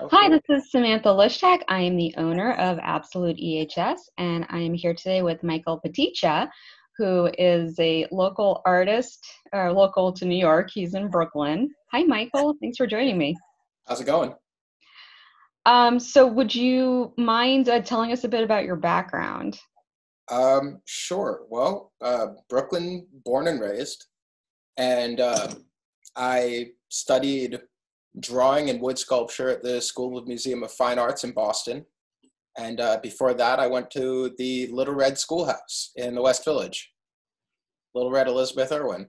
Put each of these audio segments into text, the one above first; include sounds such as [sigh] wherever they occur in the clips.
Okay. Hi, this is Samantha Lushtak. I am the owner of Absolute EHS, and I am here today with Michael Potecha, who is a local artist, uh, local to New York. He's in Brooklyn. Hi, Michael. Thanks for joining me. How's it going? Um, so, would you mind uh, telling us a bit about your background? Um, sure. Well, uh, Brooklyn, born and raised, and uh, I studied drawing and wood sculpture at the School of Museum of Fine Arts in Boston. And uh, before that, I went to the Little Red Schoolhouse in the West Village, Little Red Elizabeth Irwin.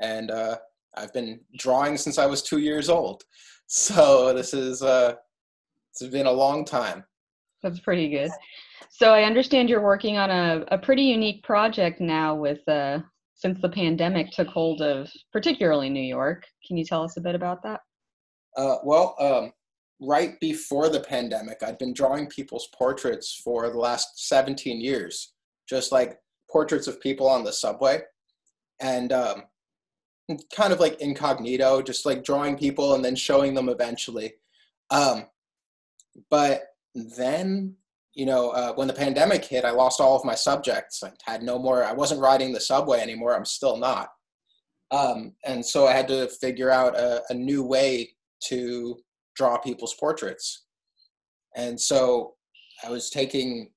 And uh, I've been drawing since I was two years old. [laughs] So this is uh, it's been a long time. That's pretty good. So, I understand you're working on a, a pretty unique project now with uh, since the pandemic took hold of particularly New York. Can you tell us a bit about that? Uh, well, um, right before the pandemic, I'd been drawing people's portraits for the last 17 years, just like portraits of people on the subway. And um, kind of like incognito, just like drawing people and then showing them eventually. Um, but then, you know, uh, when the pandemic hit, I lost all of my subjects. I had no more, I wasn't riding the subway anymore. I'm still not. Um, and so I had to figure out a, a new way to draw people's portraits. And so I was taking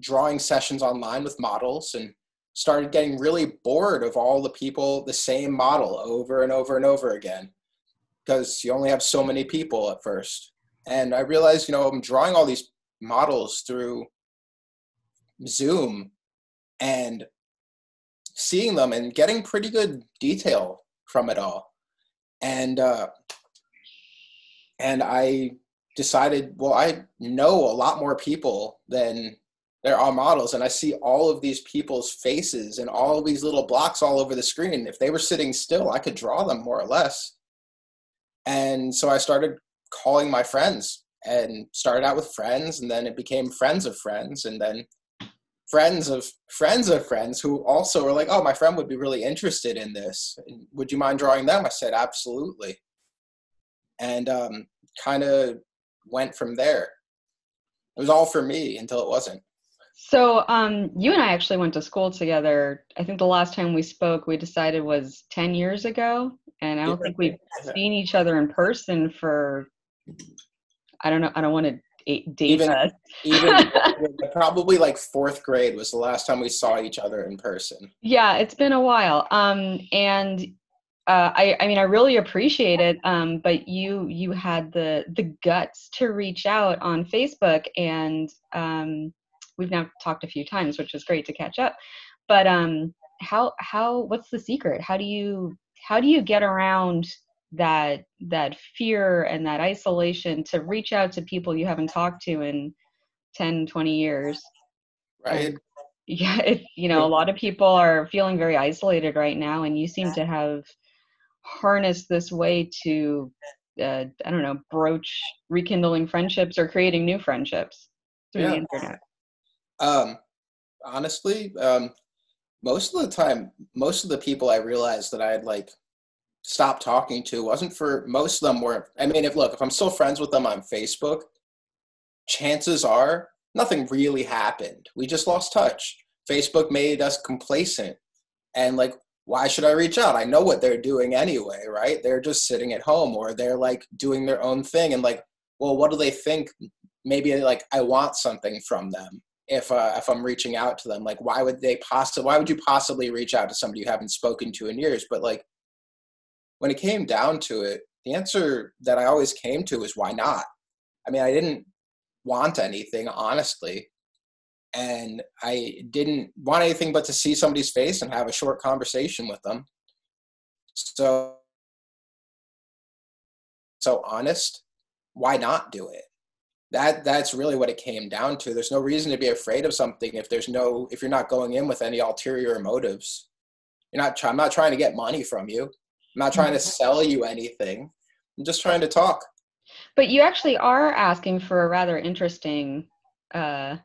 drawing sessions online with models and started getting really bored of all the people, the same model over and over and over again, because you only have so many people at first. And I realized, you know, I'm drawing all these models through Zoom and seeing them and getting pretty good detail from it all. And uh, and I decided, well, I know a lot more people than there are models, and I see all of these people's faces and all these little blocks all over the screen. If they were sitting still, I could draw them more or less. And so I started calling my friends and started out with friends, and then it became friends of friends, and then friends of friends of friends who also were like, oh, my friend would be really interested in this. Would you mind drawing them? I said, absolutely and um, kind of went from there. It was all for me until it wasn't. So, um, you and I actually went to school together. I think the last time we spoke, we decided was 10 years ago. And I don't think we've seen each other in person for, I don't know, I don't want to date even, us. even [laughs] probably like fourth grade was the last time we saw each other in person. Yeah, it's been a while. Um, and uh, I, I mean, I really appreciate it. Um, but you, you had the the guts to reach out on Facebook, and um, we've now talked a few times, which is great to catch up. But um, how, how, what's the secret? How do you, how do you get around that that fear and that isolation to reach out to people you haven't talked to in 10, 20 years? Right. And, yeah, it, you know, a lot of people are feeling very isolated right now, and you seem to have harness this way to uh, i don't know broach rekindling friendships or creating new friendships through Yeah. the internet Um, honestly, um, most of the time, most of the people I realized that I had like stopped talking to wasn't for most of them were. I mean, if look, if I'm still friends with them on Facebook, chances are nothing really happened. We just lost touch. Facebook made us complacent, and like, why should I reach out? I know what they're doing anyway, right? They're just sitting at home or they're like doing their own thing, and like, well, what do they think? Maybe like I want something from them if uh, if I'm reaching out to them. Like, why would they possibly? Why would you possibly reach out to somebody you haven't spoken to in years? But like, when it came down to it, the answer that I always came to is why not? I mean, I didn't want anything, honestly, and I didn't want anything but to see somebody's face and have a short conversation with them. So, so honest. Why not do it? that that's really what it came down to there's no reason to be afraid of something if there's no if you're not going in with any ulterior motives you're not i'm not trying to get money from you i'm not trying to sell you anything i'm just trying to talk but you actually are asking for a rather interesting uh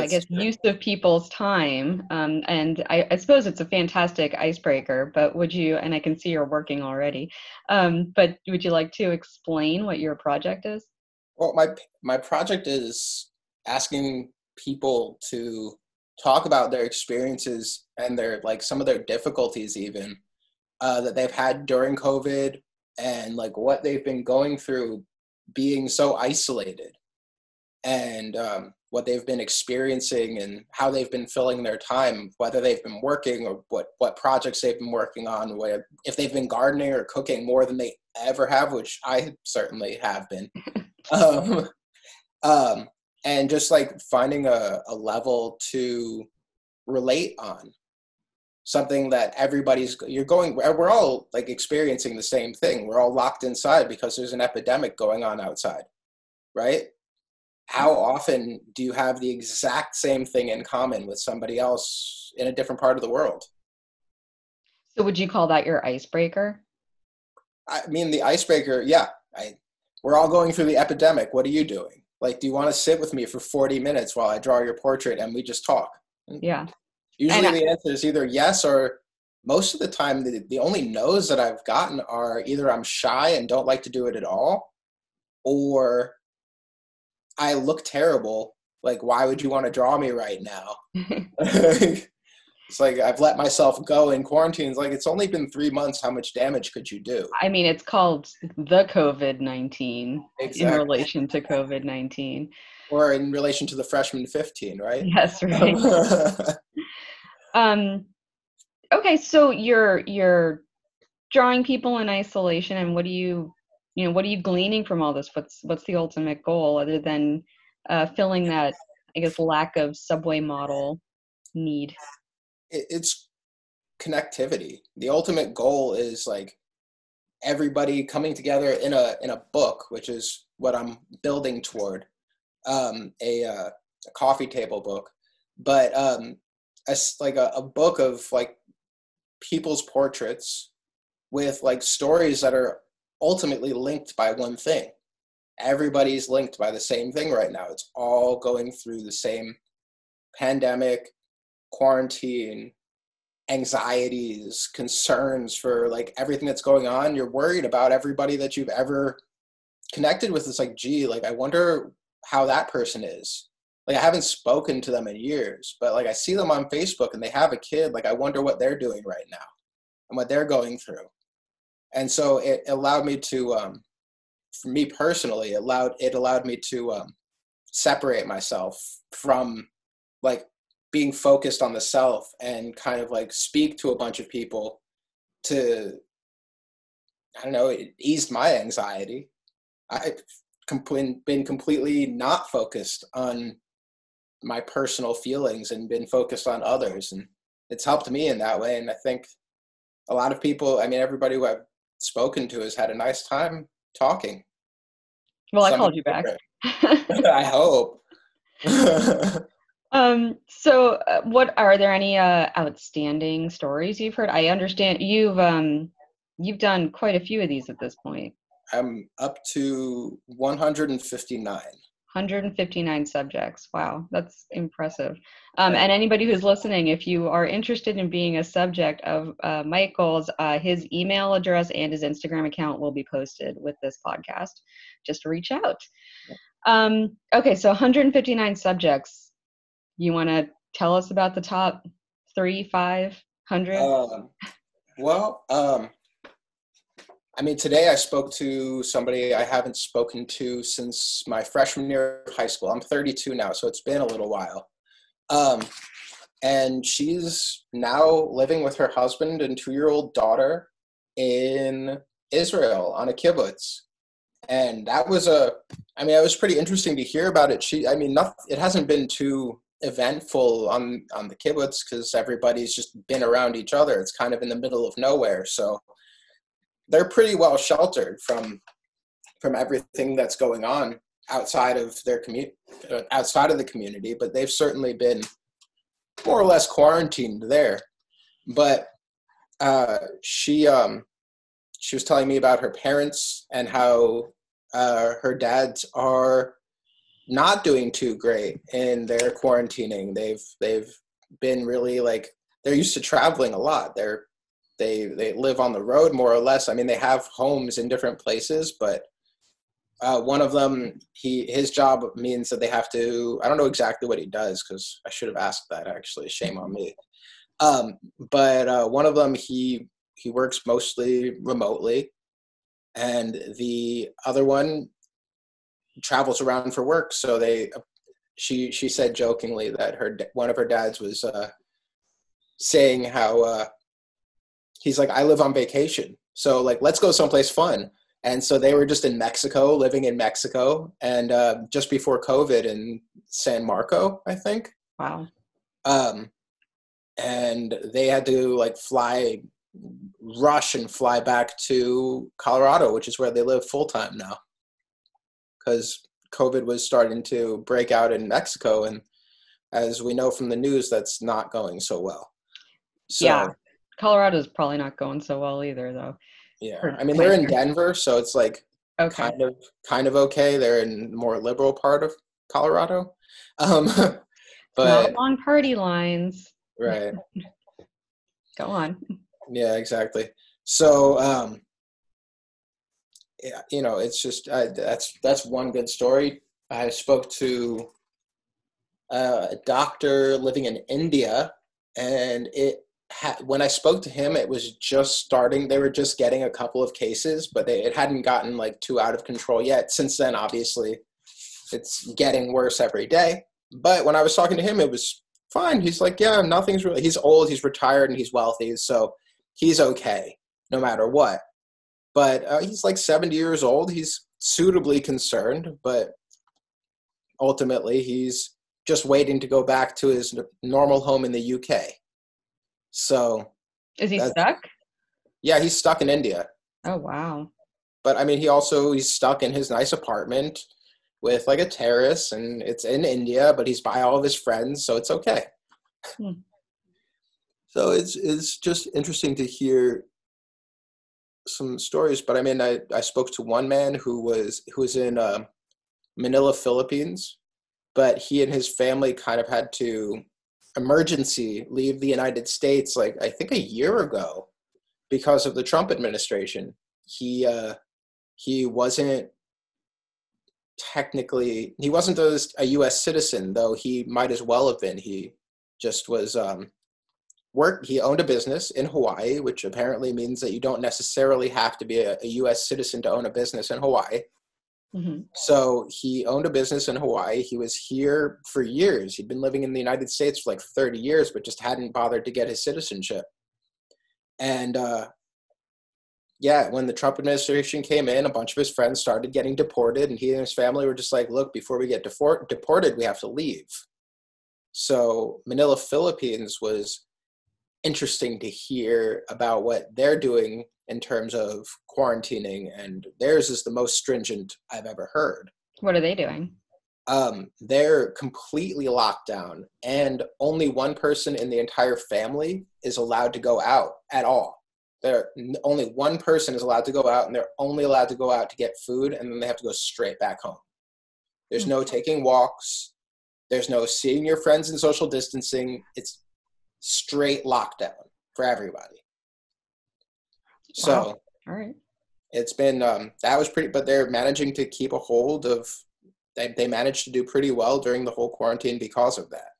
I guess true. use of people's time, um, and I, I suppose it's a fantastic icebreaker. But would you? And I can see you're working already. Um, but would you like to explain what your project is? Well, my my project is asking people to talk about their experiences and their like some of their difficulties even uh, that they've had during COVID and like what they've been going through being so isolated and um, what they've been experiencing and how they've been filling their time, whether they've been working or what, what projects they've been working on, where if they've been gardening or cooking more than they ever have, which I certainly have been. [laughs] um, um, and just like finding a, a level to relate on. Something that everybody's you're going we're all like experiencing the same thing. We're all locked inside because there's an epidemic going on outside right how often do you have the exact same thing in common with somebody else in a different part of the world? So would you call that your icebreaker? I mean the icebreaker yeah. I, we're all going through the epidemic. What are you doing? Like do you want to sit with me for 40 minutes while i draw your portrait and we just talk? Yeah. Usually the answer is either yes or most of the time the, the only no's that I've gotten are either I'm shy and don't like to do it at all or I look terrible. Like, why would you want to draw me right now? [laughs] [laughs] it's like I've let myself go in quarantine. It's like it's only been three months. How much damage could you do? I mean, it's called the COVID nineteen exactly. in relation to COVID nineteen, or in relation to the freshman fifteen, right? Yes, [laughs] right. Um, okay, so you're you're drawing people in isolation, and what do you you know what are you gleaning from all this? What's what's the ultimate goal other than uh, filling that I guess lack of subway model need? It's connectivity. The ultimate goal is like everybody coming together in a in a book, which is what I'm building toward, um, a, uh, a coffee table book. But um, like a, a book of like people's portraits with like stories that are ultimately linked by one thing. Everybody's linked by the same thing right now. It's all going through the same pandemic, quarantine, anxieties, concerns for like everything that's going on. You're worried about everybody that you've ever connected with. It's like, gee, like I wonder how that person is like I haven't spoken to them in years, but like I see them on Facebook and they have a kid. Like I wonder what they're doing right now and what they're going through. And so it allowed me to, um, for me personally, it allowed it allowed me to um, separate myself from like being focused on the self and kind of like speak to a bunch of people to I don't know, it eased my anxiety. I've been completely not focused on my personal feelings and been focused on others and it's helped me in that way and i think a lot of people i mean everybody who i've spoken to has had a nice time talking. Well i called you back. [laughs] [laughs] i hope. [laughs] Um so uh, what are there any uh outstanding stories you've heard? I understand you've um you've done quite a few of these at this point. I'm up to 159 159 subjects. Wow, that's impressive. Um, and anybody who's listening, if you are interested in being a subject of uh, Michael's, uh, his email address and his Instagram account will be posted with this podcast. Just reach out. Um, okay, so 159 subjects. You want to tell us about the top three, five hundred? Um, well, um, I mean, today I spoke to somebody I haven't spoken to since my freshman year of high school. I'm 32 now, so it's been a little while. Um, and she's now living with her husband and two year old daughter in Israel on a kibbutz. And that was a, I mean, it was pretty interesting to hear about it. She, I mean, it hasn't been too eventful on on the kibbutz because everybody's just been around each other. It's kind of in the middle of nowhere, so they're pretty well sheltered from from everything that's going on outside of their community uh, outside of the community but they've certainly been more or less quarantined there. But uh, she um, she was telling me about her parents and how uh, her dads are not doing too great in their quarantining. They've they've been really like they're used to traveling a lot. They're they they live on the road more or less. I mean, they have homes in different places, but uh, one of them, he his job means that they have to. I don't know exactly what he does because I should have asked that. Actually, shame on me. Um, but uh, one of them, he he works mostly remotely, and the other one travels around for work. So they, she she said jokingly that her one of her dads was uh, saying how uh, he's like, I live on vacation, so like let's go someplace fun and so they were just in Mexico, living in Mexico, and uh, just before COVID in San Marco, I think. Wow. Um, and they had to like fly, rush and fly back to Colorado, which is where they live full time now, because COVID was starting to break out in Mexico, and as we know from the news, that's not going so well. So, yeah, Colorado's probably not going so well either, though. Yeah, I mean they're in Denver, so it's like okay. kind of kind of okay. They're in more liberal part of Colorado, [laughs] um, but not along party lines. Right. [laughs] Go on. Yeah, exactly. So, um, yeah, you know, it's just uh, that's that's one good story. I spoke to uh, a doctor living in India, and it when I spoke to him, it was just starting. They were just getting a couple of cases, but they, it hadn't gotten like too out of control yet. Since then, obviously, it's getting worse every day. But when I was talking to him, it was fine. He's like, yeah, nothing's really. He's old, he's retired, and he's wealthy, so he's okay no matter what. But uh, he's like 70 years old. He's suitably concerned, but ultimately, he's just waiting to go back to his normal home in the UK. So is he stuck? Yeah, he's stuck in India. Oh wow. But I mean he also he's stuck in his nice apartment with like a terrace and it's in India, but he's by all of his friends, so it's okay. Hmm. So it's it's just interesting to hear some stories. But I mean, I, I spoke to one man who was who was in uh, Manila, Philippines, but he and his family kind of had to emergency leave the United States like I think a year ago because of the Trump administration. He uh, he wasn't technically he wasn't a, U.S. citizen though he might as well have been. He just was um, work. He owned a business in Hawaii, which apparently means that you don't necessarily have to be a, a U.S. citizen to own a business in Hawaii. Mm-hmm. So he owned a business in Hawaii. He was here for years. He'd been living in the United States for like 30 years, but just hadn't bothered to get his citizenship. And uh, yeah, when the Trump administration came in, a bunch of his friends started getting deported, and he and his family were just like, look, before we get defor- deported, we have to leave. So Manila, Philippines was interesting to hear about what they're doing in terms of quarantining, and theirs is the most stringent I've ever heard. What are they doing? Um, they're completely locked down, and only one person in the entire family is allowed to go out at all. There, only one person is allowed to go out, and they're only allowed to go out to get food, and then they have to go straight back home. There's mm-hmm. no taking walks. There's no seeing your friends and social distancing. It's straight lockdown for everybody. So, wow. all right. It's been um, that was pretty, but they're managing to keep a hold of. They they managed to do pretty well during the whole quarantine because of that.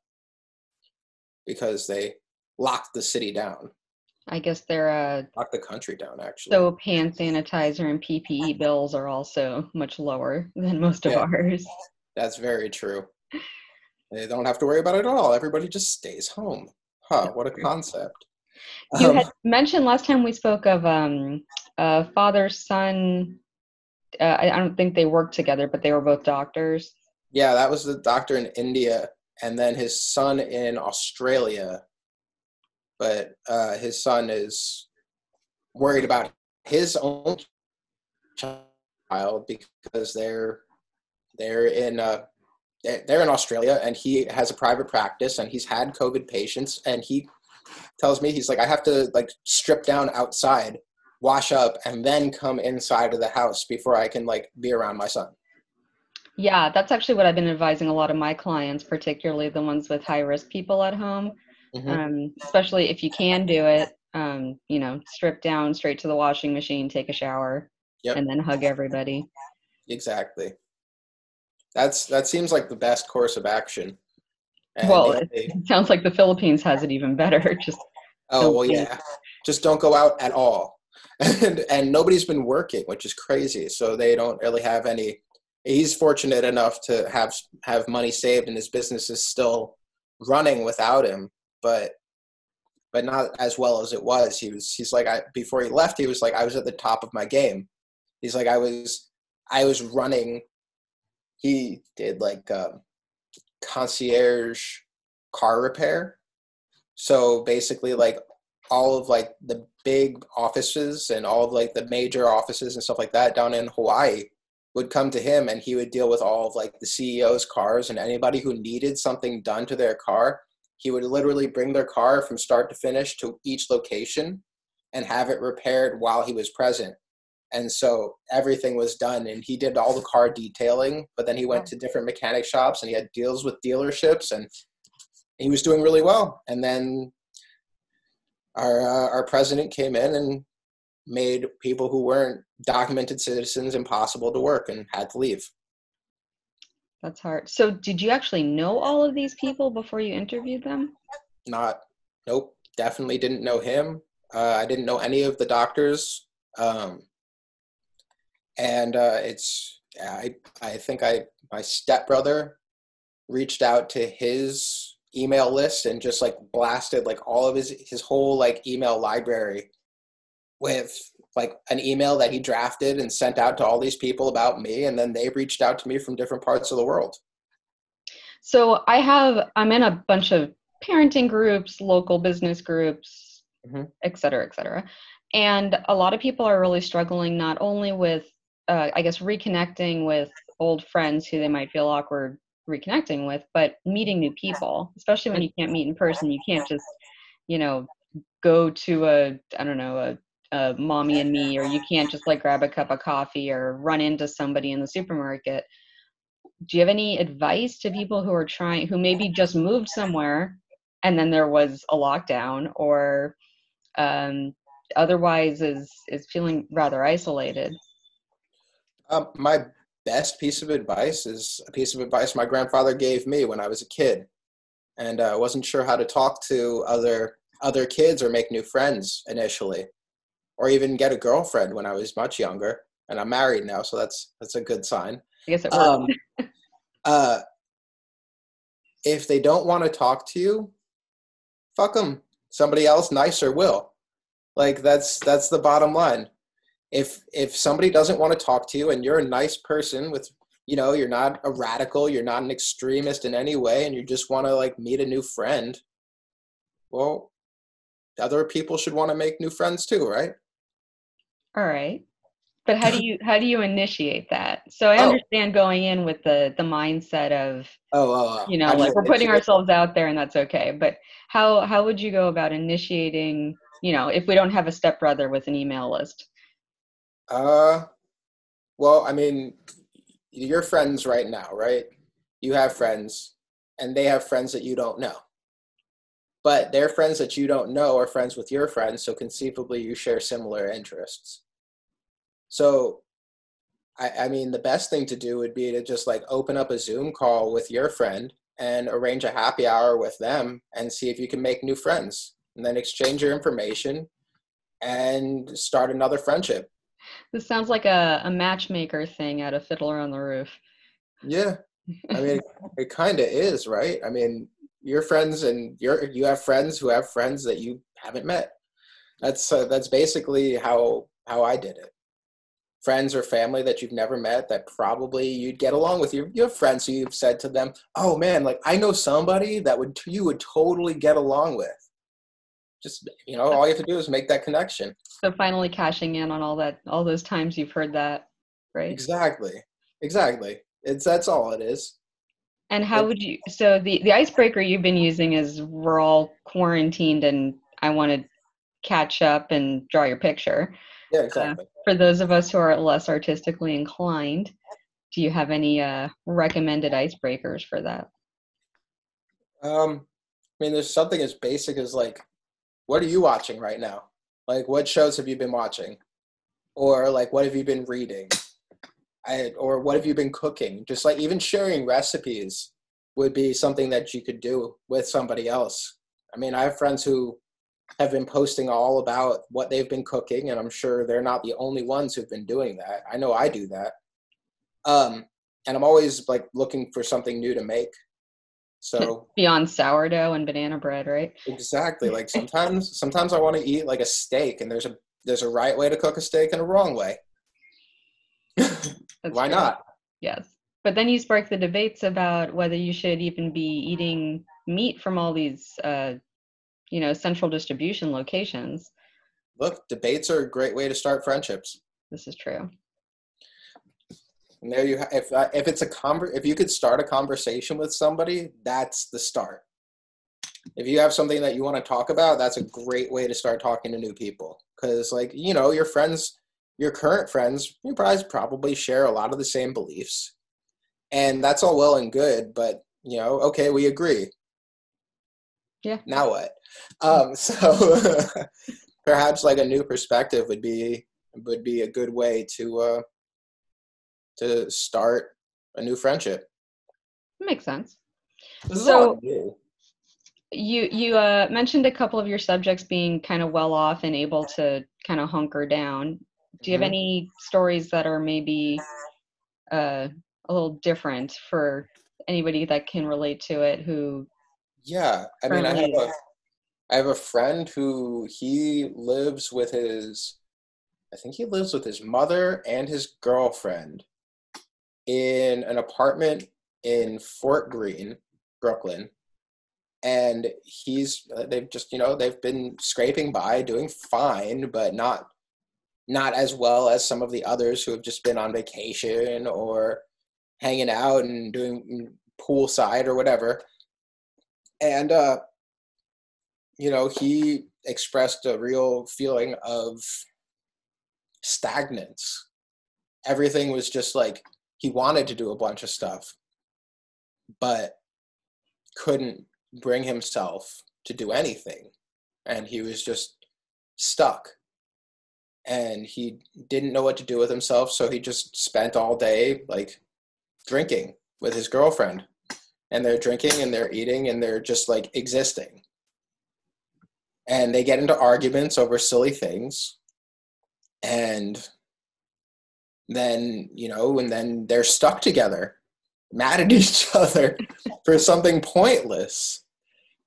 Because they locked the city down. I guess they're uh locked the country down actually. So hand sanitizer and PPE [laughs] bills are also much lower than most of yeah, ours. That's very true. They don't have to worry about it at all. Everybody just stays home. Huh, what a concept. You um, had mentioned last time we spoke of um, uh, father son. Uh, I, I don't think they worked together, but they were both doctors. Yeah, that was the doctor in India, and then his son in Australia. But uh, his son is worried about his own child because they're they're in uh, they're in Australia and he has a private practice and he's had COVID patients and he tells me he's like I have to like strip down outside, wash up, and then come inside of the house before I can like be around my son. Yeah, that's actually what I've been advising a lot of my clients, particularly the ones with high risk people at home. Mm-hmm. Um, especially if you can do it, um, you know, strip down straight to the washing machine, take a shower, yep. and then hug everybody. exactly. That's that seems like the best course of action. And well, they, it sounds like the Philippines has it even better. [laughs] Just oh well, yeah. Just don't go out at all, [laughs] and and nobody's been working, which is crazy. So they don't really have any. He's fortunate enough to have have money saved, and his business is still running without him, but but not as well as it was. He was he's like I before he left, he was like I was at the top of my game. He's like I was I was running. He did like um, concierge car repair. So basically, like all of like the big offices and all of like the major offices and stuff like that down in Hawaii would come to him and he would deal with all of like the CEO's cars and anybody who needed something done to their car. He would literally bring their car from start to finish to each location and have it repaired while he was present. And so everything was done and he did all the car detailing, but then he went to different mechanic shops and he had deals with dealerships and he was doing really well. And then our uh, our president came in and made people who weren't documented citizens impossible to work and had to leave. That's hard. So, did you actually know all of these people before you interviewed them? Not, nope. Definitely didn't know him. Uh, I didn't know any of the doctors. Um, and uh, it's, I, I think I, my stepbrother reached out to his email list and just like blasted like all of his his whole like email library with like an email that he drafted and sent out to all these people about me. And then they reached out to me from different parts of the world. So i have i'm in a bunch of parenting groups local business groups mm-hmm. et cetera et cetera. And a lot of people are really struggling not only with uh, i guess reconnecting with old friends who they might feel awkward reconnecting with, but meeting new people, especially when you can't meet in person, you can't just, you know, go to a, I don't know, a, a mommy and me, or you can't just like grab a cup of coffee or run into somebody in the supermarket. Do you have any advice to people who are trying, who maybe just moved somewhere and then there was a lockdown or um, otherwise is, is feeling rather isolated? Um, my best piece of advice is a piece of advice my grandfather gave me when I was a kid, and I uh, wasn't sure how to talk to other other kids or make new friends initially, or even get a girlfriend when I was much younger. And I'm married now, so that's that's a good sign. I guess it worked. Um, uh, if they don't want to talk to you, fuck them. Somebody else nicer will. Like that's that's the bottom line if if somebody doesn't want to talk to you and you're a nice person with you know you're not a radical you're not an extremist in any way and you just want to like meet a new friend well other people should want to make new friends too right? All right. But how do you how do you initiate that? So i oh. understand going in with the the mindset of oh, oh, oh. you know like we're putting ourselves out there and that's okay but how how would you go about initiating you know if we don't have a stepbrother with an email list uh, well, I mean, you're friends right now, right? You have friends, and they have friends that you don't know. But their friends that you don't know are friends with your friends, so conceivably you share similar interests. So, I, I mean, the best thing to do would be to just like open up a Zoom call with your friend and arrange a happy hour with them and see if you can make new friends and then exchange your information and start another friendship this sounds like a, a matchmaker thing at a Fiddler on the Roof. Yeah, I mean, [laughs] it kind of is, right? I mean, your friends and your you have friends who have friends that you haven't met. That's uh, that's basically how how I did it. Friends or family that you've never met that probably you'd get along with. You you have friends who you've said to them, "Oh man, like I know somebody that would you would totally get along with." Just you know all you have to do is make that connection. So finally cashing in on all that all those times you've heard that right? Exactly. Exactly. It's that's all it is. And how would you so the the icebreaker you've been using is we're all quarantined and i want to catch up and draw your picture. Yeah uh, exactly. uh, for those of us who are less artistically inclined do you have any uh, recommended icebreakers for that? Um i mean there's something as basic as like what are you watching right now? Like, what shows have you been watching? Or, like, what have you been reading? I, or what have you been cooking? Just like even sharing recipes would be something that you could do with somebody else. I mean, I have friends who have been posting all about what they've been cooking, and I'm sure they're not the only ones who've been doing that. I know I do that. Um, and I'm always like looking for something new to make. So [laughs] beyond sourdough and banana bread, right? Exactly. Like [laughs] sometimes, sometimes I want to eat like a steak, and there's a there's a right way to cook a steak and a wrong way. [laughs] Why true. not? Yes. But then you spark the debates about whether you should even be eating meat from all these, uh, you know, central distribution locations. Look, debates are a great way to start friendships. This is true. And there you, ha- if uh, if it's a conver- if you could start a conversation with somebody, that's the start. If you have something that you want to talk about, that's a great way to start talking to new people. Because, like, you know, your friends, your current friends, you guys probably share a lot of the same beliefs and that's all well and good but you know okay we agree yeah now what um [laughs] so [laughs] perhaps like a new perspective would be would be a good way to uh to start a new friendship. Makes sense. So you you uh, mentioned a couple of your subjects being kind of well off and able to kind of hunker down. Do you have mm-hmm. any stories that are maybe uh, a little different for anybody that can relate to it who yeah i mean i have a i have a friend who he lives with his i think he lives with his mother and his girlfriend in an apartment in fort greene brooklyn and he's uh, they've just you know they've been scraping by doing fine but not not as well as some of the others who have just been on vacation or hanging out and doing poolside or whatever. And, uh, you know, he expressed a real feeling of stagnance. Everything was just like he wanted to do a bunch of stuff, but couldn't bring himself to do anything. And he was just stuck. And he didn't know what to do with himself, so he just spent all day like drinking with his girlfriend and they're drinking and they're eating and they're just like existing and they get into arguments over silly things and then you know and then they're stuck together mad at [laughs] each other for something pointless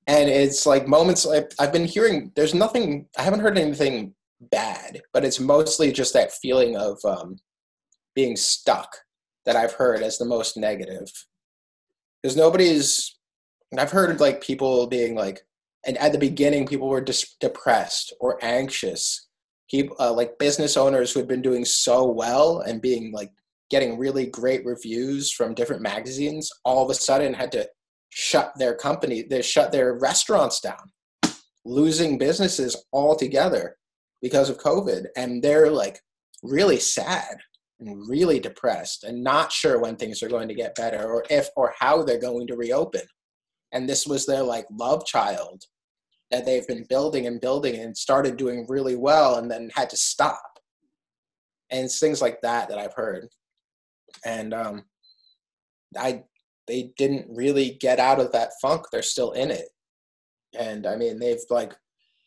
and it's like moments like i've been hearing there's nothing i haven't heard anything bad but it's mostly just that feeling of um, being stuck that I've heard as the most negative. Because nobody's, I've heard like people being like, and at the beginning, people were dis- depressed or anxious. People uh, like business owners who had been doing so well and being like getting really great reviews from different magazines, all of a sudden had to shut their company, they shut their restaurants down, losing businesses altogether because of COVID. And they're like really sad and really depressed and not sure when things are going to get better or if or how they're going to reopen. And this was their like love child that they've been building and building and started doing really well and then had to stop. And it's things like that that I've heard. And um, I they didn't really get out of that funk. They're still in it. And I mean, they've like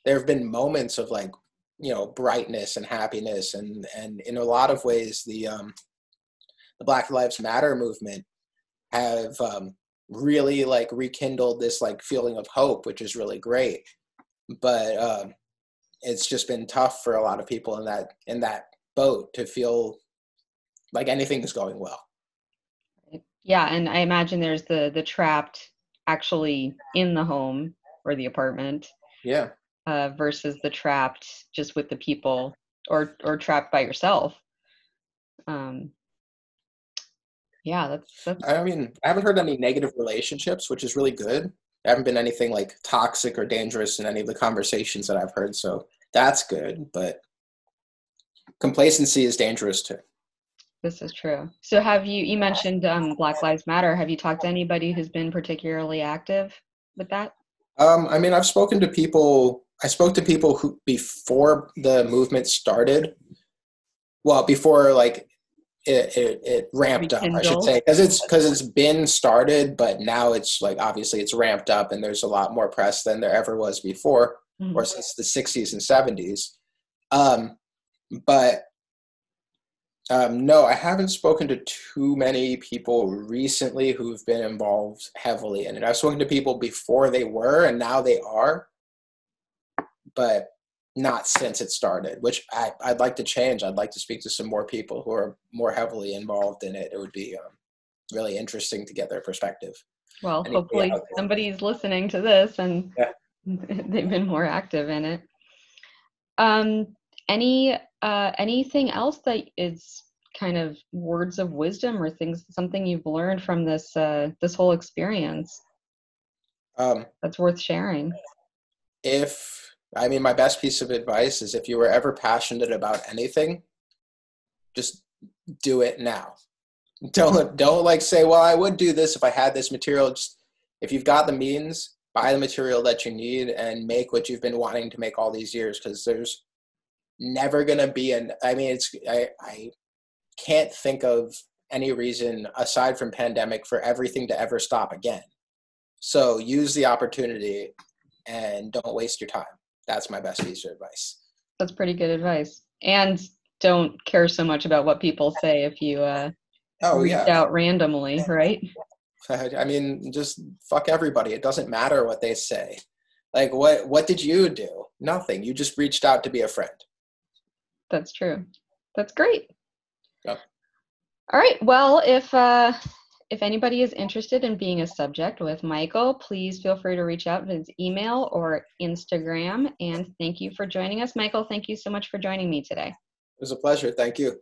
there have been moments of like you know brightness and happiness and and in a lot of ways the um the black lives matter movement have um really like rekindled this like feeling of hope which is really great. But um it's just been tough for a lot of people in that in that boat to feel like anything is going well. Yeah and i imagine there's the the trapped actually in the home or the apartment yeah. uh, versus the trapped just with the people or or trapped by yourself. Um, yeah, that's, that's. I mean, I haven't heard any negative relationships, which is really good. There haven't been anything like toxic or dangerous in any of the conversations that I've heard, so that's good. But complacency is dangerous too. This is true. So, have you? You mentioned um, Black Lives Matter. Have you talked to anybody who's been particularly active with that? Um, I mean, I've spoken to people I spoke to people who before the movement started, well, before like it, it, it ramped up, I should say, because it's because it's been started, but now it's like obviously it's ramped up, and there's a lot more press than there ever was before, mm-hmm. or since the '60s and '70s. Um, but um, no, I haven't spoken to too many people recently who've been involved heavily in it. I've spoken to people before they were, and now they are, but not since it started, which I, would like to change. I'd like to speak to some more people who are more heavily involved in it. It would be um, really interesting to get their perspective. Well, hopefully somebody's listening to this and yeah. [laughs] they've been more active in it. Um, any uh, anything else that is kind of words of wisdom or things something you've learned from this uh, this whole experience um, that's worth sharing? If I mean, my best piece of advice is if you were ever passionate about anything, just do it now. Don't don't like say, well, I would do this if I had this material. Just if you've got the means, buy the material that you need and make what you've been wanting to make all these years. Because there's never gonna be an. I mean, it's I I can't think of any reason aside from pandemic for everything to ever stop again. So use the opportunity and don't waste your time that's my best piece of advice. That's pretty good advice. And don't care so much about what people say if you uh oh yeah out randomly, right? [laughs] I mean, just fuck everybody. It doesn't matter what they say. Like what what did you do? Nothing. You just reached out to be a friend. That's true. That's great. Yep. All right. Well, if uh if anybody is interested in being a subject with Michael, please feel free to reach out his email or Instagram. And thank you for joining us. Michael, thank you so much for joining me today. It was a pleasure. Thank you.